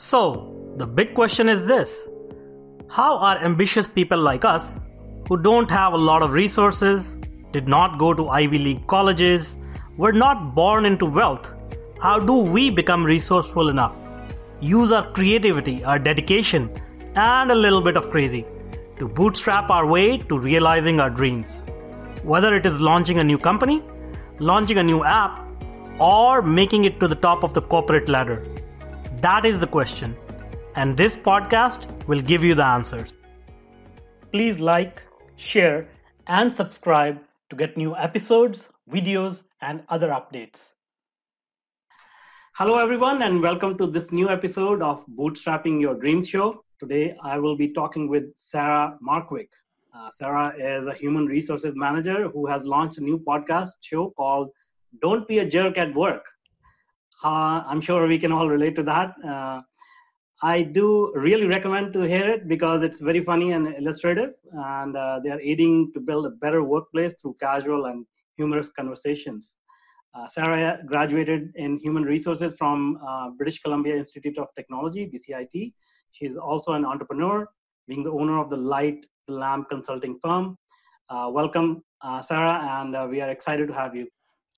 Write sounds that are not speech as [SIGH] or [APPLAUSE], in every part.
So, the big question is this How are ambitious people like us, who don't have a lot of resources, did not go to Ivy League colleges, were not born into wealth, how do we become resourceful enough? Use our creativity, our dedication, and a little bit of crazy to bootstrap our way to realizing our dreams. Whether it is launching a new company, launching a new app, or making it to the top of the corporate ladder. That is the question. And this podcast will give you the answers. Please like, share, and subscribe to get new episodes, videos, and other updates. Hello, everyone, and welcome to this new episode of Bootstrapping Your Dreams Show. Today, I will be talking with Sarah Markwick. Uh, Sarah is a human resources manager who has launched a new podcast show called Don't Be a Jerk at Work. Uh, I'm sure we can all relate to that. Uh, I do really recommend to hear it because it's very funny and illustrative, and uh, they are aiding to build a better workplace through casual and humorous conversations. Uh, Sarah graduated in human resources from uh, British Columbia Institute of Technology, BCIT. She's also an entrepreneur, being the owner of the Light Lamp Consulting Firm. Uh, welcome, Sarah, and we are excited to have you.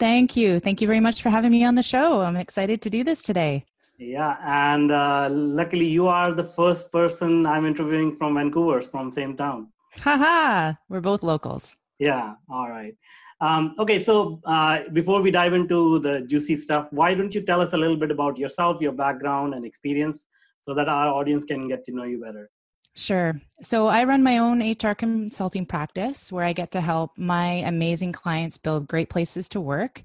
Thank you. Thank you very much for having me on the show. I'm excited to do this today. Yeah, and uh, luckily you are the first person I'm interviewing from Vancouver, from same town. Haha, we're both locals. Yeah, all right. Um, okay, so uh, before we dive into the juicy stuff, why don't you tell us a little bit about yourself, your background, and experience so that our audience can get to know you better? Sure. So I run my own HR consulting practice where I get to help my amazing clients build great places to work.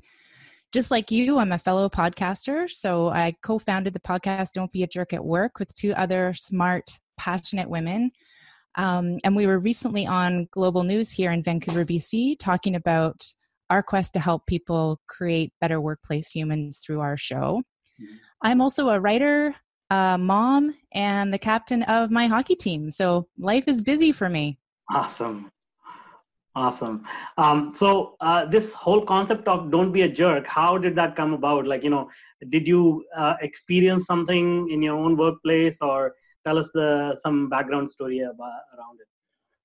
Just like you, I'm a fellow podcaster. So I co founded the podcast Don't Be a Jerk at Work with two other smart, passionate women. Um, and we were recently on Global News here in Vancouver, BC, talking about our quest to help people create better workplace humans through our show. Mm-hmm. I'm also a writer, a mom, and the captain of my hockey team. So life is busy for me. Awesome. Awesome. Um, so uh, this whole concept of "don't be a jerk," how did that come about? Like, you know, did you uh, experience something in your own workplace, or tell us the, some background story about, around it?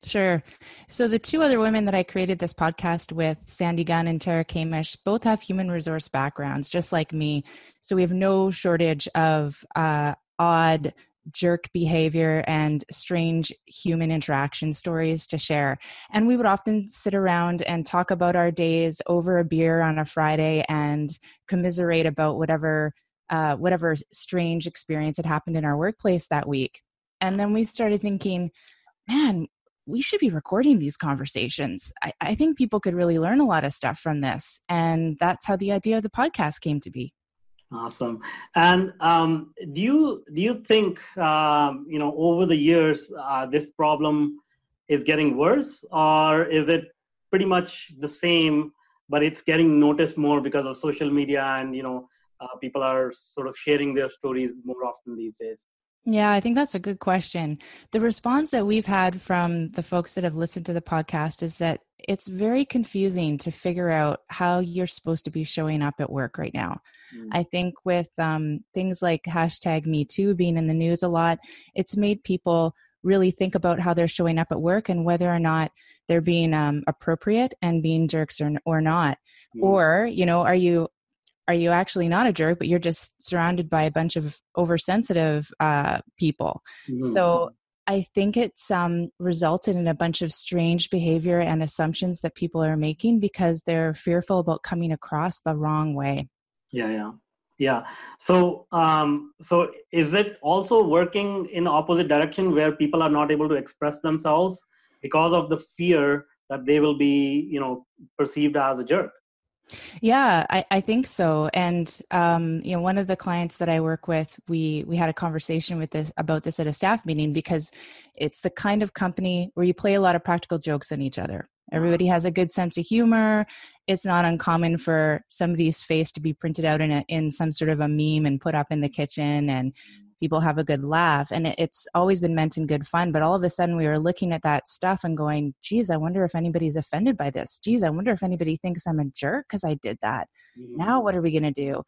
Sure. So the two other women that I created this podcast with, Sandy Gunn and Tara Kamish, both have human resource backgrounds, just like me. So we have no shortage of uh, odd jerk behavior and strange human interaction stories to share. And we would often sit around and talk about our days over a beer on a Friday and commiserate about whatever uh, whatever strange experience had happened in our workplace that week. And then we started thinking, man, we should be recording these conversations. I, I, think people could really learn a lot of stuff from this. And that's how the idea of the podcast came to be. Awesome. And um, do you do you think um, you know over the years uh, this problem is getting worse, or is it pretty much the same, but it's getting noticed more because of social media and you know uh, people are sort of sharing their stories more often these days? Yeah, I think that's a good question. The response that we've had from the folks that have listened to the podcast is that it's very confusing to figure out how you're supposed to be showing up at work right now. Mm. I think with um, things like hashtag Me Too being in the news a lot, it's made people really think about how they're showing up at work and whether or not they're being um, appropriate and being jerks or, or not. Mm. Or, you know, are you are you actually not a jerk but you're just surrounded by a bunch of oversensitive uh, people. Mm-hmm. so i think it's um, resulted in a bunch of strange behavior and assumptions that people are making because they're fearful about coming across the wrong way. Yeah yeah. Yeah. So um, so is it also working in opposite direction where people are not able to express themselves because of the fear that they will be you know perceived as a jerk yeah, I, I think so. And um, you know, one of the clients that I work with, we we had a conversation with this about this at a staff meeting because it's the kind of company where you play a lot of practical jokes on each other. Everybody has a good sense of humor. It's not uncommon for somebody's face to be printed out in a, in some sort of a meme and put up in the kitchen and people have a good laugh and it's always been meant in good fun but all of a sudden we were looking at that stuff and going geez i wonder if anybody's offended by this. Geez i wonder if anybody thinks i'm a jerk because i did that. Mm-hmm. now what are we going to do?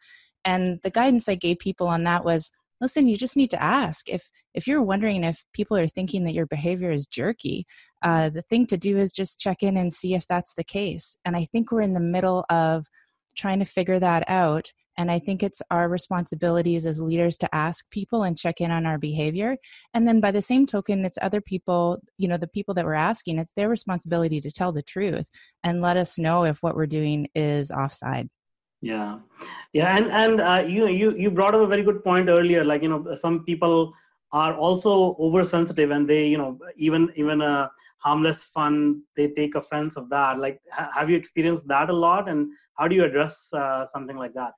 And the guidance i gave people on that was listen you just need to ask. If if you're wondering if people are thinking that your behavior is jerky uh, the thing to do is just check in and see if that's the case. And i think we're in the middle of trying to figure that out and I think it's our responsibilities as leaders to ask people and check in on our behavior. And then by the same token, it's other people, you know, the people that we're asking, it's their responsibility to tell the truth and let us know if what we're doing is offside. Yeah, yeah, and and uh, you you you brought up a very good point earlier. Like you know, some people are also oversensitive, and they you know even even a harmless fun they take offense of that. Like, ha- have you experienced that a lot, and how do you address uh, something like that?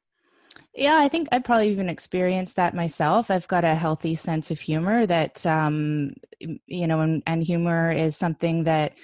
Yeah, I think I've probably even experienced that myself. I've got a healthy sense of humor that, um, you know, and, and humor is something that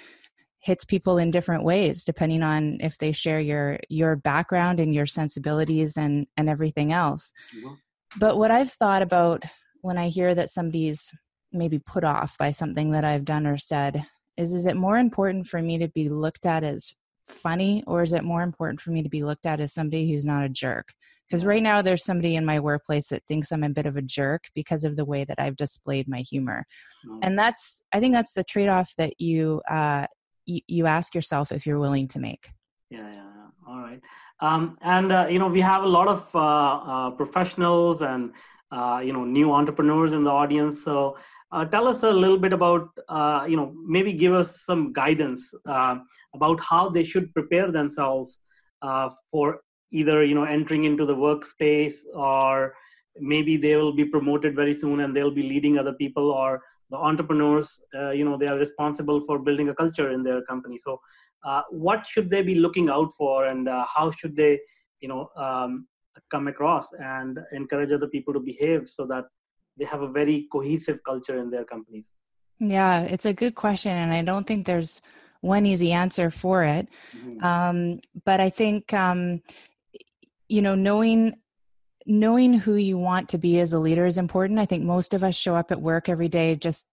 hits people in different ways depending on if they share your your background and your sensibilities and and everything else. Mm-hmm. But what I've thought about when I hear that somebody's maybe put off by something that I've done or said is is it more important for me to be looked at as funny or is it more important for me to be looked at as somebody who's not a jerk? because right now there's somebody in my workplace that thinks i'm a bit of a jerk because of the way that i've displayed my humor mm-hmm. and that's i think that's the trade-off that you uh y- you ask yourself if you're willing to make yeah yeah, yeah. all right um, and uh, you know we have a lot of uh, uh, professionals and uh, you know new entrepreneurs in the audience so uh, tell us a little bit about uh, you know maybe give us some guidance about how they should prepare themselves for either you know entering into the workspace or maybe they will be promoted very soon and they'll be leading other people or the entrepreneurs uh, you know they are responsible for building a culture in their company. So uh, what should they be looking out for and uh, how should they you know um, come across and encourage other people to behave so that they have a very cohesive culture in their companies. Yeah it's a good question and i don't think there's one easy answer for it. Mm-hmm. um, but i think um, you know knowing knowing who you want to be as a leader is important. I think most of us show up at work every day just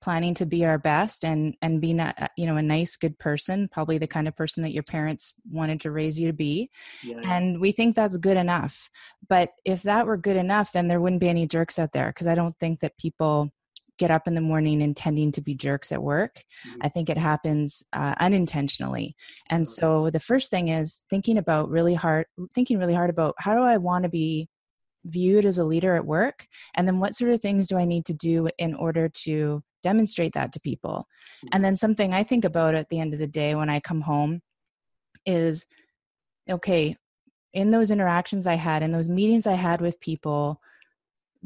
planning to be our best and and being a you know a nice good person probably the kind of person that your parents wanted to raise you to be yeah. and we think that's good enough but if that were good enough then there wouldn't be any jerks out there because i don't think that people get up in the morning intending to be jerks at work. Mm-hmm. I think it happens uh, unintentionally. And so the first thing is thinking about really hard, thinking really hard about how do I want to be viewed as a leader at work? And then what sort of things do I need to do in order to demonstrate that to people? Mm-hmm. And then something I think about at the end of the day when I come home is okay, in those interactions I had, in those meetings I had with people,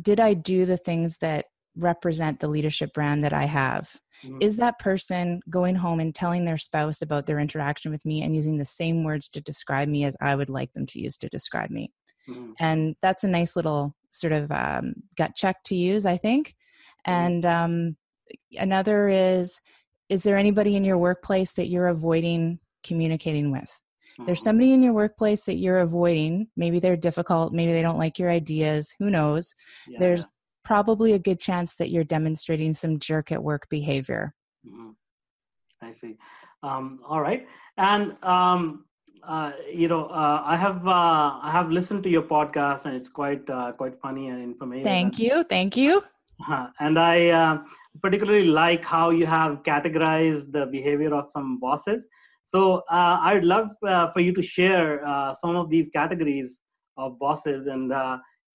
did I do the things that represent the leadership brand that I have? Mm-hmm. Is that person going home and telling their spouse about their interaction with me and using the same words to describe me as I would like them to use to describe me? Mm-hmm. And that's a nice little sort of um, gut check to use, I think. Mm-hmm. And um, another is is there anybody in your workplace that you're avoiding communicating with? There's mm-hmm. somebody in your workplace that you're avoiding. Maybe they're difficult. Maybe they don't like your ideas. Who knows? Yeah. There's probably a good chance that you're demonstrating some jerk at work behavior. Mm-hmm. I see. Um, all right, and um, uh, you know, uh, I have uh, I have listened to your podcast, and it's quite uh, quite funny and informative. Thank you, thank you. Uh-huh. And I uh, particularly like how you have categorized the behavior of some bosses. So uh, I'd love for you to share some of these categories of bosses and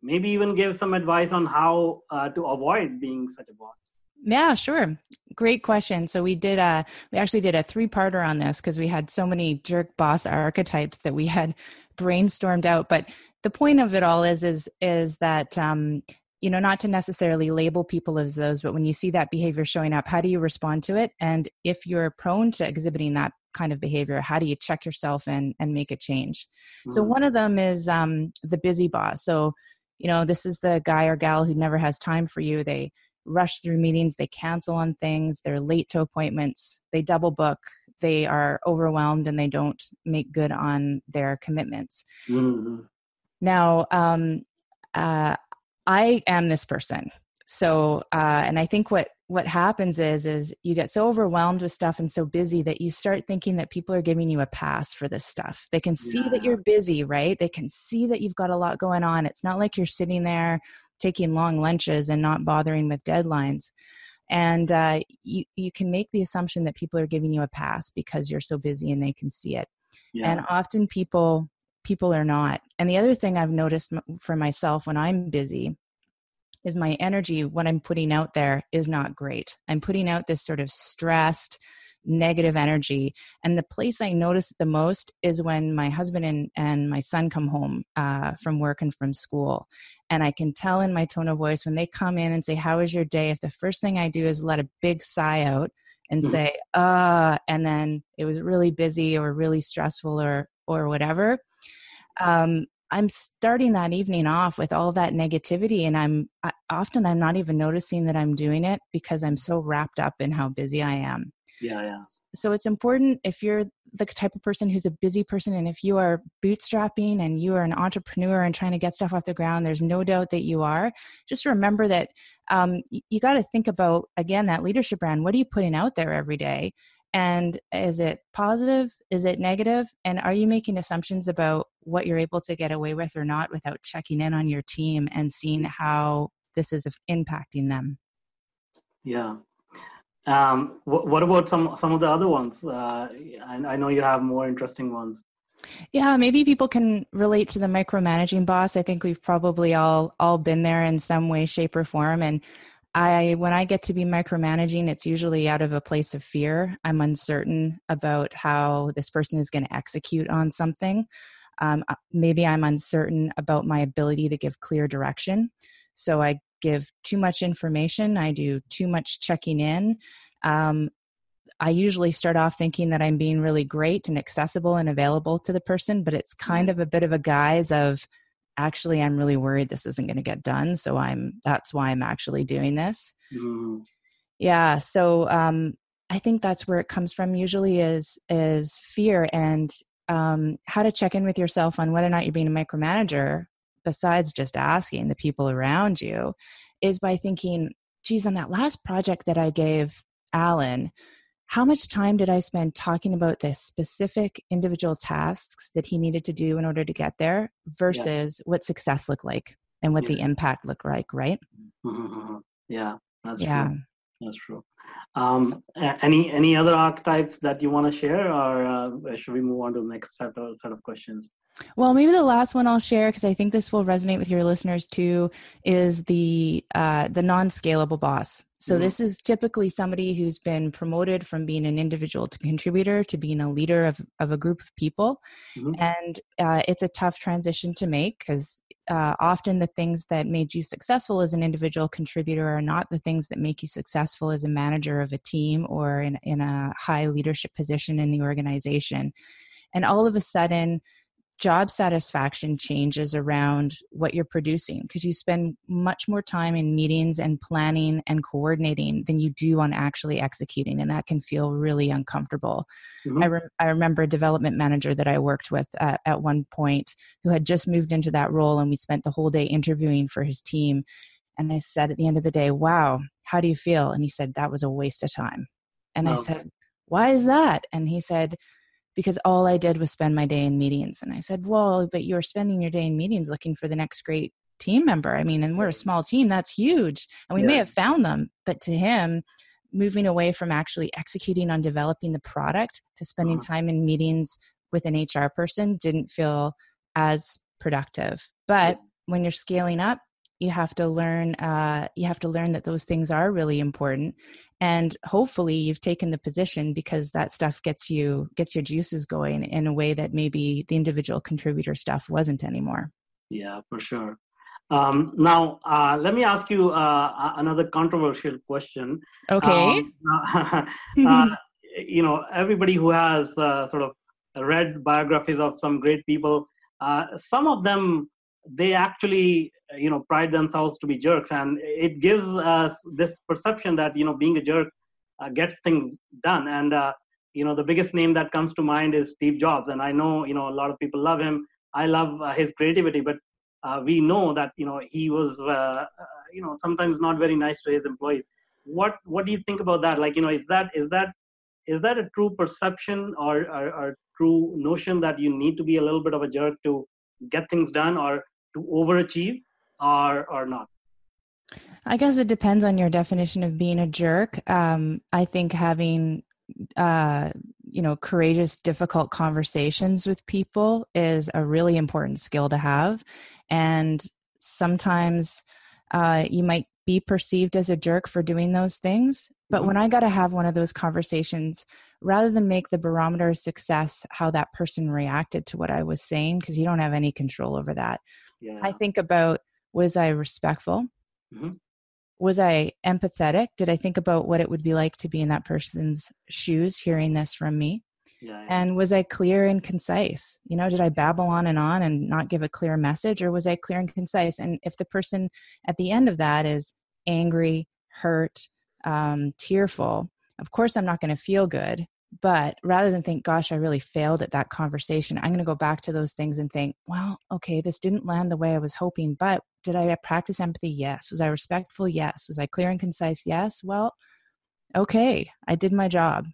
maybe even give some advice on how uh, to avoid being such a boss yeah sure great question so we did a we actually did a three parter on this because we had so many jerk boss archetypes that we had brainstormed out but the point of it all is is is that um you know not to necessarily label people as those but when you see that behavior showing up how do you respond to it? And if you're prone to exhibiting that kind of behavior how do you check yourself and and make a change? Mm-hmm. so one of them is um the busy boss. So you know this is the guy or gal who never has time for you. They rush through meetings they cancel on things they're late to appointments they double book they are overwhelmed and they don't make good on their commitments. Mm-hmm. now um, uh, i am this person. So uh, and i think what what happens is is you get so overwhelmed with stuff and so busy that you start thinking that people are giving you a pass for this stuff. They can see yeah. that you're busy right? They can see that you've got a lot going on. It's not like you're sitting there taking long lunches and not bothering with deadlines. And uh, you, you can make the assumption that people are giving you a pass because you're so busy and they can see it. Yeah. and often people people are not. And the other thing i've noticed for myself when i'm busy is my energy what i'm putting out there is not great. I'm putting out this sort of stressed negative energy. And the place i notice it the most is when my husband and, and my son come home uh, from work and from school. And i can tell in my tone of voice when they come in and say how was your day? if the first thing i do is let a big sigh out and mm-hmm. say uh and then it was really busy or really stressful or or whatever um i'm starting that evening off with all that negativity and i'm I, often i'm not even noticing that i'm doing it because i'm so wrapped up in how busy i am. Yeah yeah. So it's important if you're the type of person who's a busy person and if you are bootstrapping and you are an entrepreneur and trying to get stuff off the ground there's no doubt that you are. Just remember that um, you got to think about again that leadership brand. What are you putting out there every day and is it positive is it negative and are you making assumptions about what you're able to get away with or not without checking in on your team and seeing how this is impacting them yeah um, what, what, about some some of the other ones? Uh, I, I know you have more interesting ones. Yeah, maybe people can relate to the micromanaging boss. I think we've probably all all been there in some way, shape, or form. And I, when I get to be micromanaging, it's usually out of a place of fear. I'm uncertain about how this person is going to execute on something. Um, maybe I'm uncertain about my ability to give clear direction. So I give too much information, I do too much checking in. Um, I usually start off thinking that I'm being really great and accessible and available to the person, but it's kind of a bit of a guise of actually I'm really worried this isn't going to get done, so I'm that's why I'm actually doing this. Mm-hmm. Yeah, so um, I think that's where it comes from. Usually is is fear and um, how to check in with yourself on whether or not you're being a micromanager besides just asking the people around you is by thinking, geez, on that last project that I gave Alan, how much time did I spend talking about the specific individual tasks that he needed to do in order to get there versus yeah. what success looked like and what yeah. the impact looked like, right? Mm-hmm. Yeah, that's yeah. true. That's true. Um, any any other archetypes that you want to share, or uh, should we move on to the next set of set of questions? Well, maybe the last one I'll share because I think this will resonate with your listeners too is the uh, the non-scalable boss. So mm-hmm. this is typically somebody who's been promoted from being an individual to contributor to being a leader of of a group of people, mm-hmm. and uh, it's a tough transition to make because uh, often the things that made you successful as an individual contributor are not the things that make you successful as a manager of a team or in, in a high leadership position in the organization. And all of a sudden, job satisfaction changes around what you're producing because you spend much more time in meetings and planning and coordinating than you do on actually executing and that can feel really uncomfortable. Mm-hmm. I, re- I remember a development manager that i worked with uh, at one point who had just moved into that role and we spent the whole day interviewing for his team. And i said at the end of the day wow how do you feel? And he said that was a waste of time. And i said why is that? And he said because all I did was spend my day in meetings. And I said, Well, but you're spending your day in meetings looking for the next great team member. I mean, and we're a small team, that's huge. And we yeah. may have found them, but to him, moving away from actually executing on developing the product to spending uh-huh. time in meetings with an HR person didn't feel as productive. But yeah. when you're scaling up, you have to learn uh, you have to learn that those things are really important. And hopefully you've taken the position because that stuff gets you gets your juices going in a way that maybe the individual contributor stuff wasn't anymore. Yeah for sure. Um, now uh, let me ask you uh, another controversial question. Okay. Um, uh, [LAUGHS] [LAUGHS] you know everybody who has uh, sort of read biographies of some great people uh, some of them they actually you know pride themselves to be jerks. And it gives us this perception that you know being a jerk uh, gets things done. And uh, you know the biggest name that comes to mind is steve jobs. And i know you know a lot of people love him. I love uh, his creativity. But uh, we know that you know he was uh, uh, you know sometimes not very nice to his employees. What what do you think about that? Like you know is that is that is that a true perception or, or true notion that you need to be a little bit of a jerk to get things done? Or to overachieve or or not I guess it depends on your definition of being a jerk. Um, I think having, uh, you know, courageous, difficult conversations with people is a really important skill to have. And sometimes uh, you might be perceived as a jerk for doing those things. But when. I got to have one of those conversations, rather than make the barometer of success how that person reacted to what I was saying, because you don't have any control over that, yeah. I think about was I respectful? Mm-hmm. Was I empathetic? Did I think about what it would be like to be in that person's shoes hearing this from me? Yeah, yeah. And was I clear and concise? You know, did I babble on and on and not give a clear message, or was I clear and concise? And if the person at the end of that is angry, hurt, um, tearful, of course I'm not going to feel good. But rather than think, gosh, I really failed at that conversation, I'm going to go back to those things and think, well, okay, this didn't land the way I was hoping, but did I practice empathy? Yes. Was I respectful? Yes. Was I clear and concise? Yes. Well, okay, I did my job.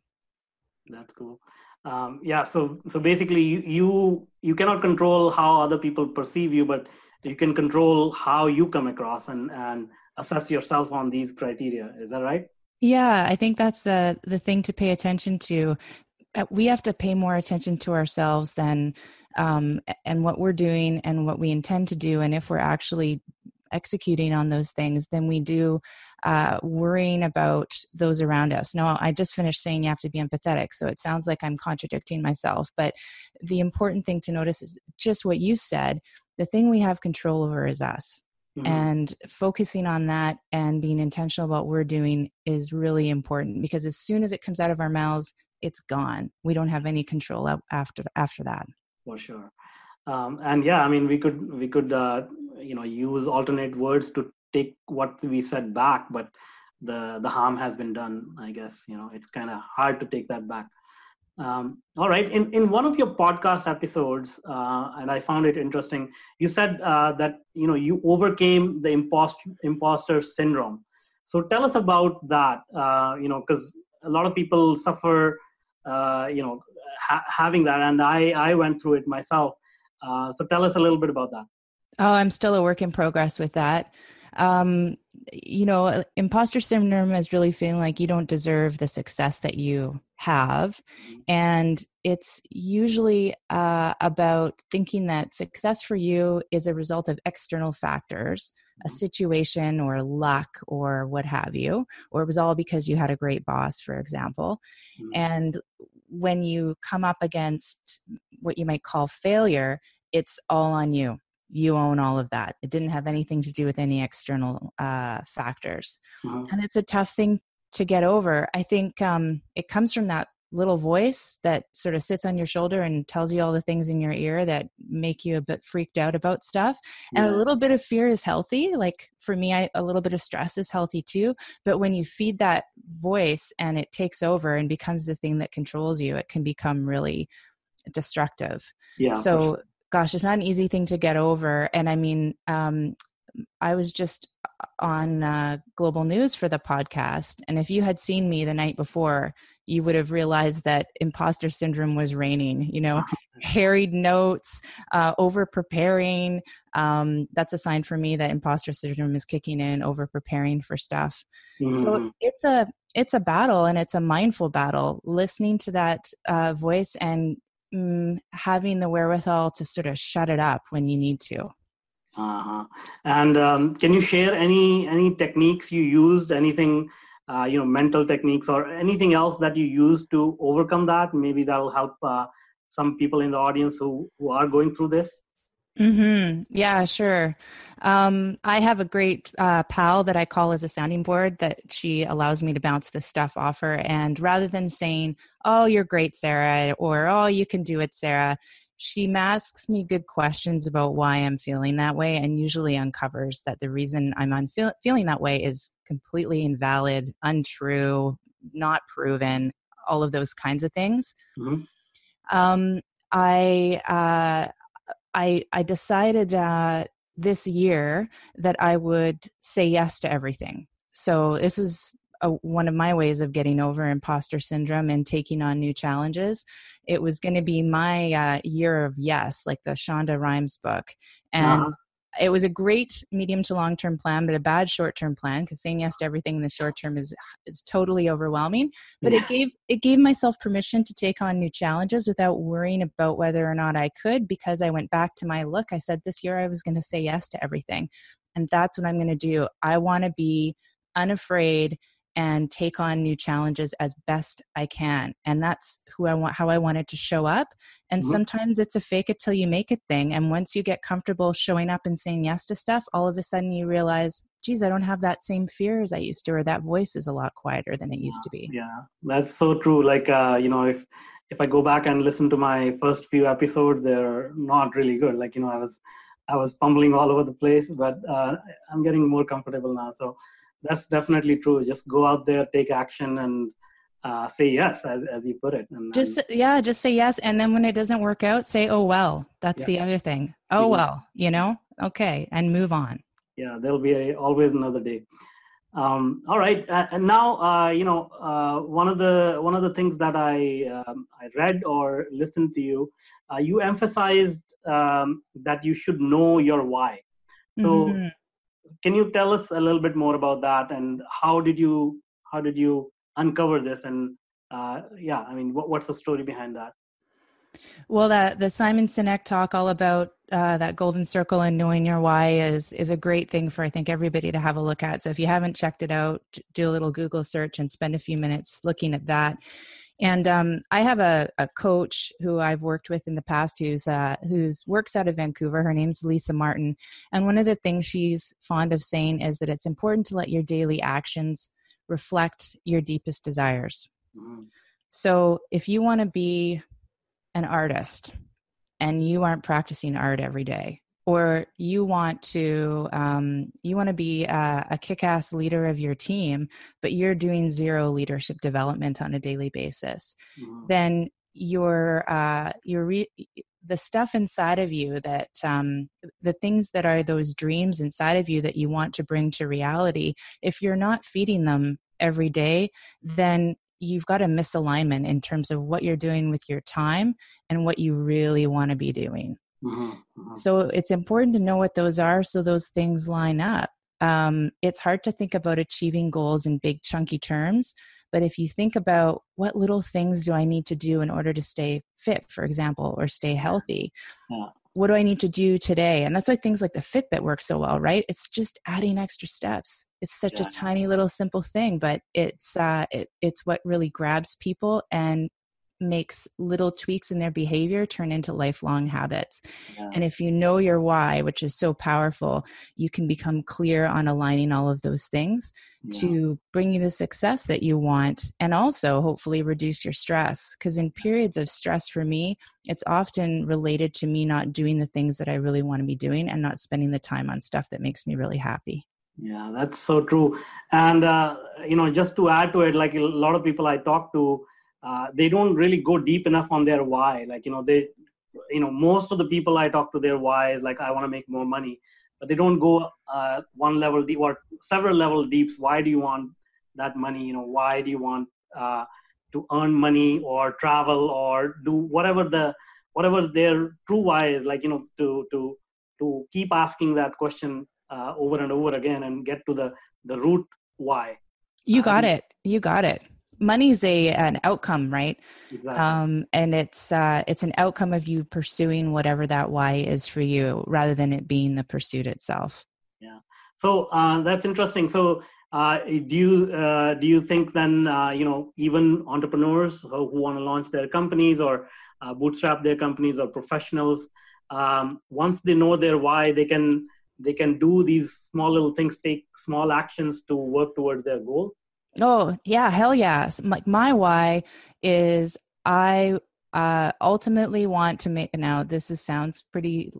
That's cool. Um, yeah. So, so basically, you, you cannot control how other people perceive you, but you can control how you come across and and assess yourself on these criteria. Is that right? Yeah, I think that's the the thing to pay attention to. Uh, we have to pay more attention to ourselves than um, and what we're doing and what we intend to do, and if we're actually executing on those things than we do uh, worrying about those around us. No, I just finished saying you have to be empathetic, so it sounds like I'm contradicting myself. But the important thing to notice is just what you said. The thing we have control over is us. Mm-hmm. And focusing on that and being intentional about what we're doing is really important because as soon as it comes out of our mouths, it's gone. We don't have any control after after that. For sure. Um, and yeah, I mean, we could we could uh, you know use alternate words to take what we said back, but the the harm has been done. I guess you know it's kind of hard to take that back. Um, all right. In in one of your podcast episodes, uh, and I found it interesting. You said uh, that you know you overcame the impost imposter syndrome. So tell us about that. Uh, you know, because a lot of people suffer. Uh, you know, ha- having that, and I I went through it myself. Uh, so tell us a little bit about that. Oh, I'm still a work in progress with that um, you know, imposter syndrome is really feeling like you don't deserve the success that you have. And it's usually uh, about thinking that success for you is a result of external factors, a mm-hmm. situation or luck or what have you, or it was all because you had a great boss, for example. Mm-hmm. And when you come up against what you might call failure, it's all on you you own all of that. It didn't have anything to do with any external uh, factors. Mm-hmm. And it's a tough thing to get over. I think um, it comes from that little voice that sort of sits on your shoulder and tells you all the things in your ear that make you a bit freaked out about stuff. And a little bit of fear is healthy. Like for me, I, a little bit of stress is healthy too. But when you feed that voice and it takes over and becomes the thing that controls you, it can become really destructive. Yeah. So gosh, it's not an easy thing to get over. And I mean, um, I was just on uh, global news for the podcast. And if you had seen me the night before, you would have realized that imposter syndrome was reigning. You know, [LAUGHS] harried notes, uh, over preparing. Um, that's a sign for me that imposter syndrome is kicking in, over preparing for stuff. Mm. So it's a it's a battle, and it's a mindful battle. Listening to that uh, voice and mm, having the wherewithal to sort of shut it up when you need to. Uh-huh. And um, can you share any any techniques you used? Anything, uh, you know, mental techniques or anything else that you used to overcome that? Maybe that'll help uh, some people in the audience who who are going through this. Mm-hmm. Yeah, sure. Um, I have a great uh, pal that I call as a sounding board that she allows me to bounce this stuff off her. And rather than saying, Oh, you're great, Sarah, or Oh, you can do it, Sarah, she asks me good questions about why I'm feeling that way and usually uncovers that the reason I'm unfeel- feeling that way is completely invalid, untrue, not proven, all of those kinds of things. Mm-hmm. Um, I, uh, I I decided uh, this year that I would say yes to everything. So this was a, one of my ways of getting over imposter syndrome and taking on new challenges. It was going to be my uh, year of yes, like the Shonda Rhimes book, and. Uh-huh. It was a great medium to long term plan, but a bad short term plan because saying yes to everything in the short term is is totally overwhelming. But yeah. it gave it gave myself permission to take on new challenges without worrying about whether or not I could because I went back to my look. I said this year I was going to say yes to everything, and that's what I'm going to do. I want to be unafraid and take on new challenges as best I can. And that's who I want how I wanted to show up. And mm-hmm. sometimes it's a fake it till you make it thing. And once you get comfortable showing up and saying yes to stuff, all of a sudden you realize, geez, I don't have that same fear as I used to, or that voice is a lot quieter than it used to be. Yeah, that's so true. Like uh, you know, if if I go back and listen to my first few episodes, they're not really good. Like, you know, I was I was fumbling all over the place, but uh, I'm getting more comfortable now. So that's definitely true. Just go out there, take action, and uh, say yes, as, as you put it. And, just yeah, just say yes, and then when it doesn't work out, say oh well. That's yeah. the other thing. Oh well, you know, okay, and move on. Yeah, there'll be a, always another day. Um, all right, uh, and now uh, you know uh, one of the one of the things that I um, I read or listened to you, uh, you emphasized um, that you should know your why. So mm-hmm can you tell us a little bit more about that? And how did you how did you uncover this? And uh, yeah i mean what, what's the story behind that? Well that the simon sinek talk all about uh, that golden circle and knowing your why is is a great thing for i think everybody to have a look at. So if you haven't checked it out do a little google search and spend a few minutes looking at that and um, I have a, a, coach who I've worked with in the past who's uh, who's works out of Vancouver. Her name's Lisa Martin, and one of the things she's fond of saying is that it's important to let your daily actions reflect your deepest desires. Mm-hmm. So if you want to be an artist and you aren't practicing art every day, or you want to um, you want to be a, a, kick-ass leader of your team but you're doing zero leadership development on a daily basis mm-hmm. then your uh, your re- the stuff inside of you that um, the things that are those dreams inside of you that you want to bring to reality if you're not feeding them every day then you've got a misalignment in terms of what you're doing with your time and what you really want to be doing Mm-hmm, mm-hmm. So it's important to know what those are so those things line up. Um, it's hard to think about achieving goals in big, chunky terms. But if you think about what little things do I need to do in order to stay fit, for example, or stay healthy, yeah. what do I need to do today? And that's why things like the Fitbit work so well, right? It's just adding extra steps. It's such yeah. a tiny little simple thing, but it's uh, it, it's what really grabs people and makes little tweaks in their behavior turn into lifelong habits. Yeah. And if you know your why, which is so powerful, you can become clear on aligning all of those things yeah. to bring you the success that you want and also hopefully reduce your stress. Because in periods of stress for me, it's often related to me not doing the things that I really want to be doing and not spending the time on stuff that makes me really happy. Yeah, that's so true. And, uh, you know, just to add to it, like a lot of people I talk to, uh, they don't really go deep enough on their why. Like you know they you know most of the people i talk to their why is like i want to make more money. But they don't go uh, one level deep or several level deeps. Why do you want that money? You know why do you want uh, to earn money or travel or do whatever the whatever their true why is? Like you know to to to keep asking that question uh, over and over again and get to the the root why. You got uh, it. You got it money's a an outcome right? Exactly. um and it's uh it's an outcome of you pursuing whatever that why is for you rather than it being the pursuit itself. Yeah. So uh that's interesting. So uh do you uh do you think then uh you know even entrepreneurs who, who want to launch their companies or uh, bootstrap their companies or professionals um once they know their why they can they can do these small little things take small actions to work towards their goal Oh, yeah, hell yes. Like my why is I uh, ultimately want to make now this is sounds pretty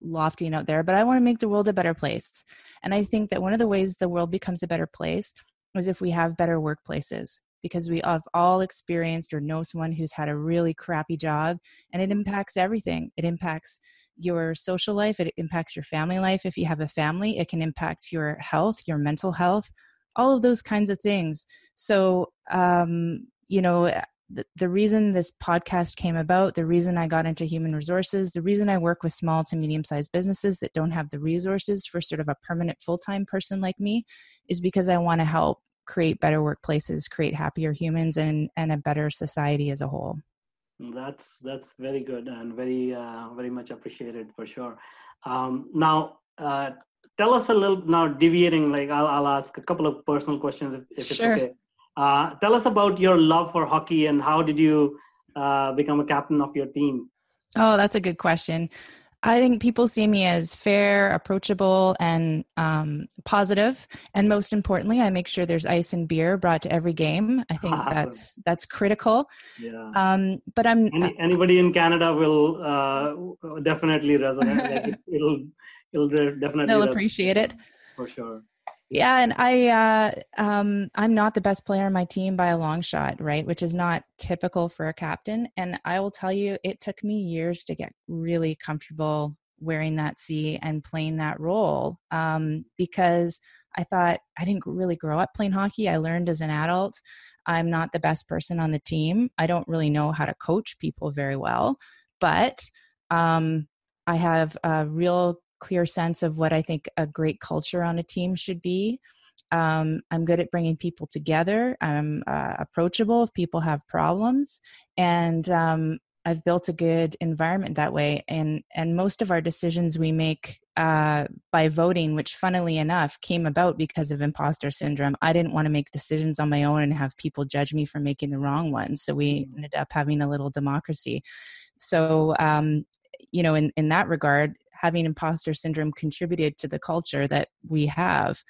lofty and out there, but I want to make the world a better place. And I think that one of the ways the world becomes a better place is if we have better workplaces because we have all experienced or know someone who's had a really crappy job and it impacts everything. It impacts your social life, it impacts your family life. If you have a family, it can impact your health, your mental health, all of those kinds of things. So, um, you know, the, the reason this podcast came about, the reason I got into human resources, the reason I work with small to medium sized businesses that don't have the resources for sort of a permanent full time person like me is because I want to help create better workplaces, create happier humans, and, and a better society as a whole. That's that's very good and very uh, very much appreciated for sure. Um, now, uh, tell us a little now deviating. Like I'll, I'll ask a couple of personal questions if, if sure. it's okay. Uh, tell us about your love for hockey and how did you uh, become a captain of your team? Oh, that's a good question. I think people see me as fair, approachable, and um, positive. And most importantly, I make sure there's ice and beer brought to every game. I think [LAUGHS] that's that's critical. Yeah. Um, but I'm Any, anybody in Canada will uh, definitely resonate. like it, will it'll definitely they'll appreciate it. For sure. Yeah and i uh um i'm not the best player on my team by a long shot right which is not typical for a captain. And i will tell you it took me years to get really comfortable wearing that c and playing that role um because i thought i didn't really grow up playing hockey. I learned as an adult. I'm not the best person on the team. I don't really know how to coach people very well. But um i have a real clear sense of what I think a great culture on a team should be. Um, I'm good at bringing people together. I'm uh, approachable if people have problems, and um, I've built a good environment that way. And and most of our decisions we make uh, by voting, which funnily enough came about because of imposter syndrome. I didn't want to make decisions on my own and have people judge me for making the wrong ones. So we mm. ended up having a little democracy. So um, you know, in in that regard, having imposter syndrome contributed to the culture that we have.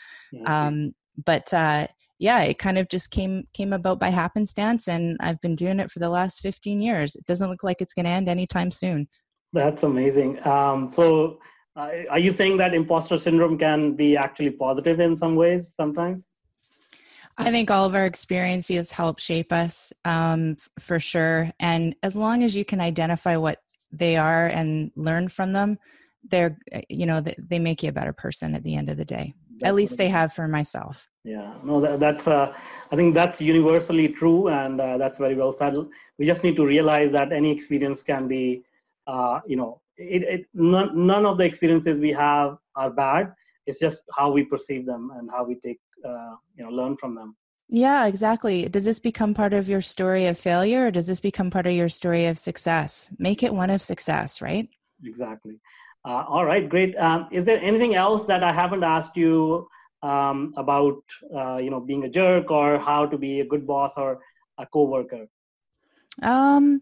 Um, but uh, yeah, it kind of just came came about by happenstance, and I've been doing it for the last 15 years. It doesn't look like it's going to end anytime soon. That's amazing. Um, so, uh, are you saying that imposter syndrome can be actually positive in some ways sometimes? I think all of our experiences help shape us um, for sure. And as long as you can identify what they are and learn from them, they're eh, you know they make you a better person at the end of the day. That's at least they have for myself. Yeah. No that, that's uh, i think that's universally true and uh, that's very well said. We just need to realize that any experience can be uh, you know it, it none, none of the experiences we have are bad. It's just how we perceive them and how we take uh, you know learn from them. Yeah exactly. Does this become part of your story of failure or does this become part of your story of success? Make it one of success right? Exactly uh, all right, great. Um, is there anything else that I haven't asked you um, about, uh, you know, being a jerk or how to be a good boss or a coworker? Um,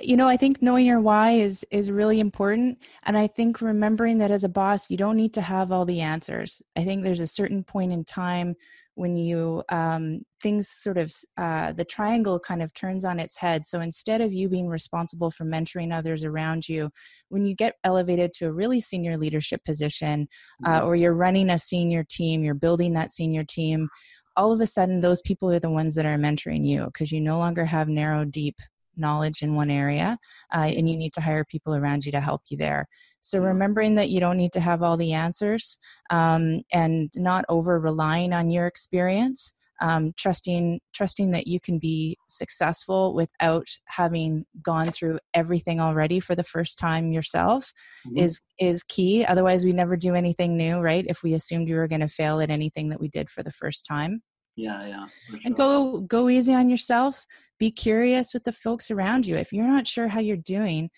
you know, I think knowing your why is is really important, and I think remembering that as a boss, you don't need to have all the answers. I think there's a certain point in time when you um, things sort of uh, the triangle kind of turns on its head so instead of you being responsible for mentoring others around you when you get elevated to a really senior leadership position uh, mm-hmm. or you're running a senior team you're building that senior team all of a sudden those people are the ones that are mentoring you because you no longer have narrow deep knowledge in one area uh, and you need to hire people around you to help you there. So remembering that you don't need to have all the answers um, and not over relying on your experience um, trusting trusting that you can be successful without having gone through everything already for the first time yourself mm-hmm. is is key. Otherwise we never do anything new right if we assumed we were going to fail at anything that we did for the first time yeah yeah sure. and go go easy on yourself. Be curious with the folks around you. If you're not sure how you're doing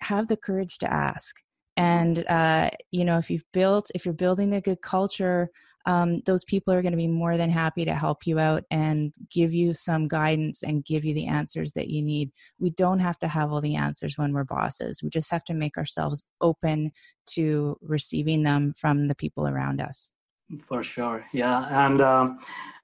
have the courage to ask. And uh, you know if you've built if you're building a good culture um, those people are going to be more than happy to help you out and give you some guidance and give you the answers that you need. We don't have to have all the answers when we're bosses. We just have to make ourselves open to receiving them from the people around us for sure yeah. And um,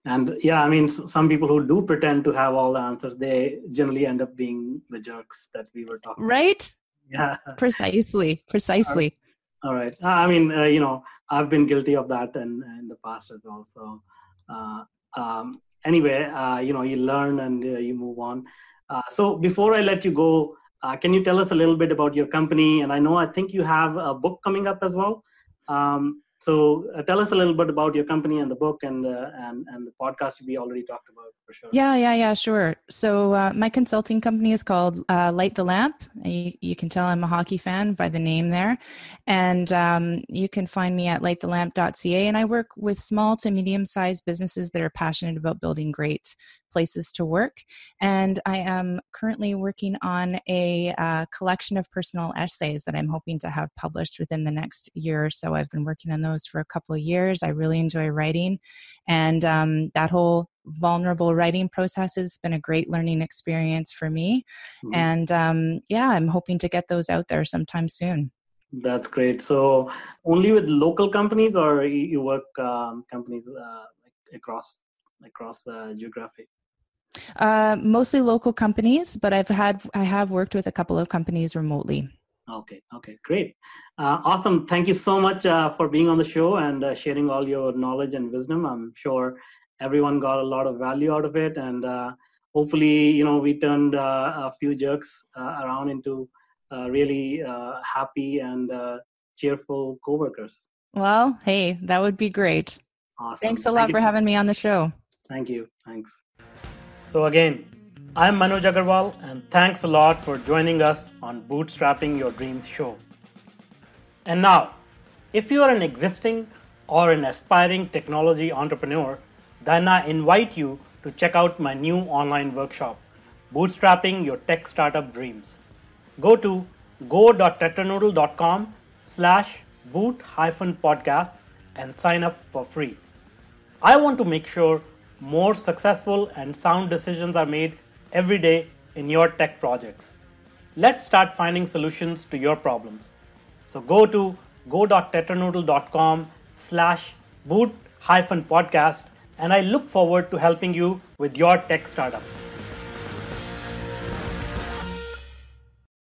and yeah i mean some people who do pretend to have all the answers they generally end up being the jerks that we were talking right? About. yeah. Precisely precisely. All right, all right. i mean uh, you know i've been guilty of that in, in the past as well so uh, um, anyway uh, you know you learn and uh, you move on. Uh, so before i let you go uh, can you tell us a little bit about your company? And i know i think you have a book coming up as well. Um, so uh, tell us a little bit about your company and the book and uh, and and the podcast we already talked about for sure. Yeah, yeah, yeah, sure. So uh, my consulting company is called uh, Light the Lamp. You, you, can tell I'm a hockey fan by the name there, and um, you can find me at lightthelamp.ca. And I work with small to medium sized businesses that are passionate about building great places to work. And I am currently working on a uh, collection of personal essays that I'm hoping to have published within the next year or so. I've been working on those for a couple of years. I really enjoy writing, and um, that whole vulnerable writing process has been a great learning experience for me. Mm-hmm. And um, yeah, I'm hoping to get those out there sometime soon. That's great. So, only with local companies, or you work um, companies uh, across across uh, geography? Uh, mostly local companies, but I've had I have worked with a couple of companies remotely. Okay, okay, great, uh, awesome. Thank you so much uh, for being on the show and uh, sharing all your knowledge and wisdom. I'm sure everyone got a lot of value out of it, and uh, hopefully, you know, we turned uh, a few jerks around into really happy and cheerful coworkers. Well, hey, that would be great. Awesome. Thanks a lot Thank for having me on the show. Thank you. Thanks. So, again, I'm Manoj Agarwal, and thanks a lot for joining us on Bootstrapping Your Dreams show. And now, if you are an existing or an aspiring technology entrepreneur, then I invite you to check out my new online workshop, Bootstrapping Your Tech Startup Dreams. Go to go.tetranoodle.com slash boot hyphen podcast and sign up for free. I want to make sure more successful and sound decisions are made every day in your tech projects. Let's start finding solutions to your problems. So go to go.tetranoodle.com slash boot hyphen podcast and I look forward to helping you with your tech startup.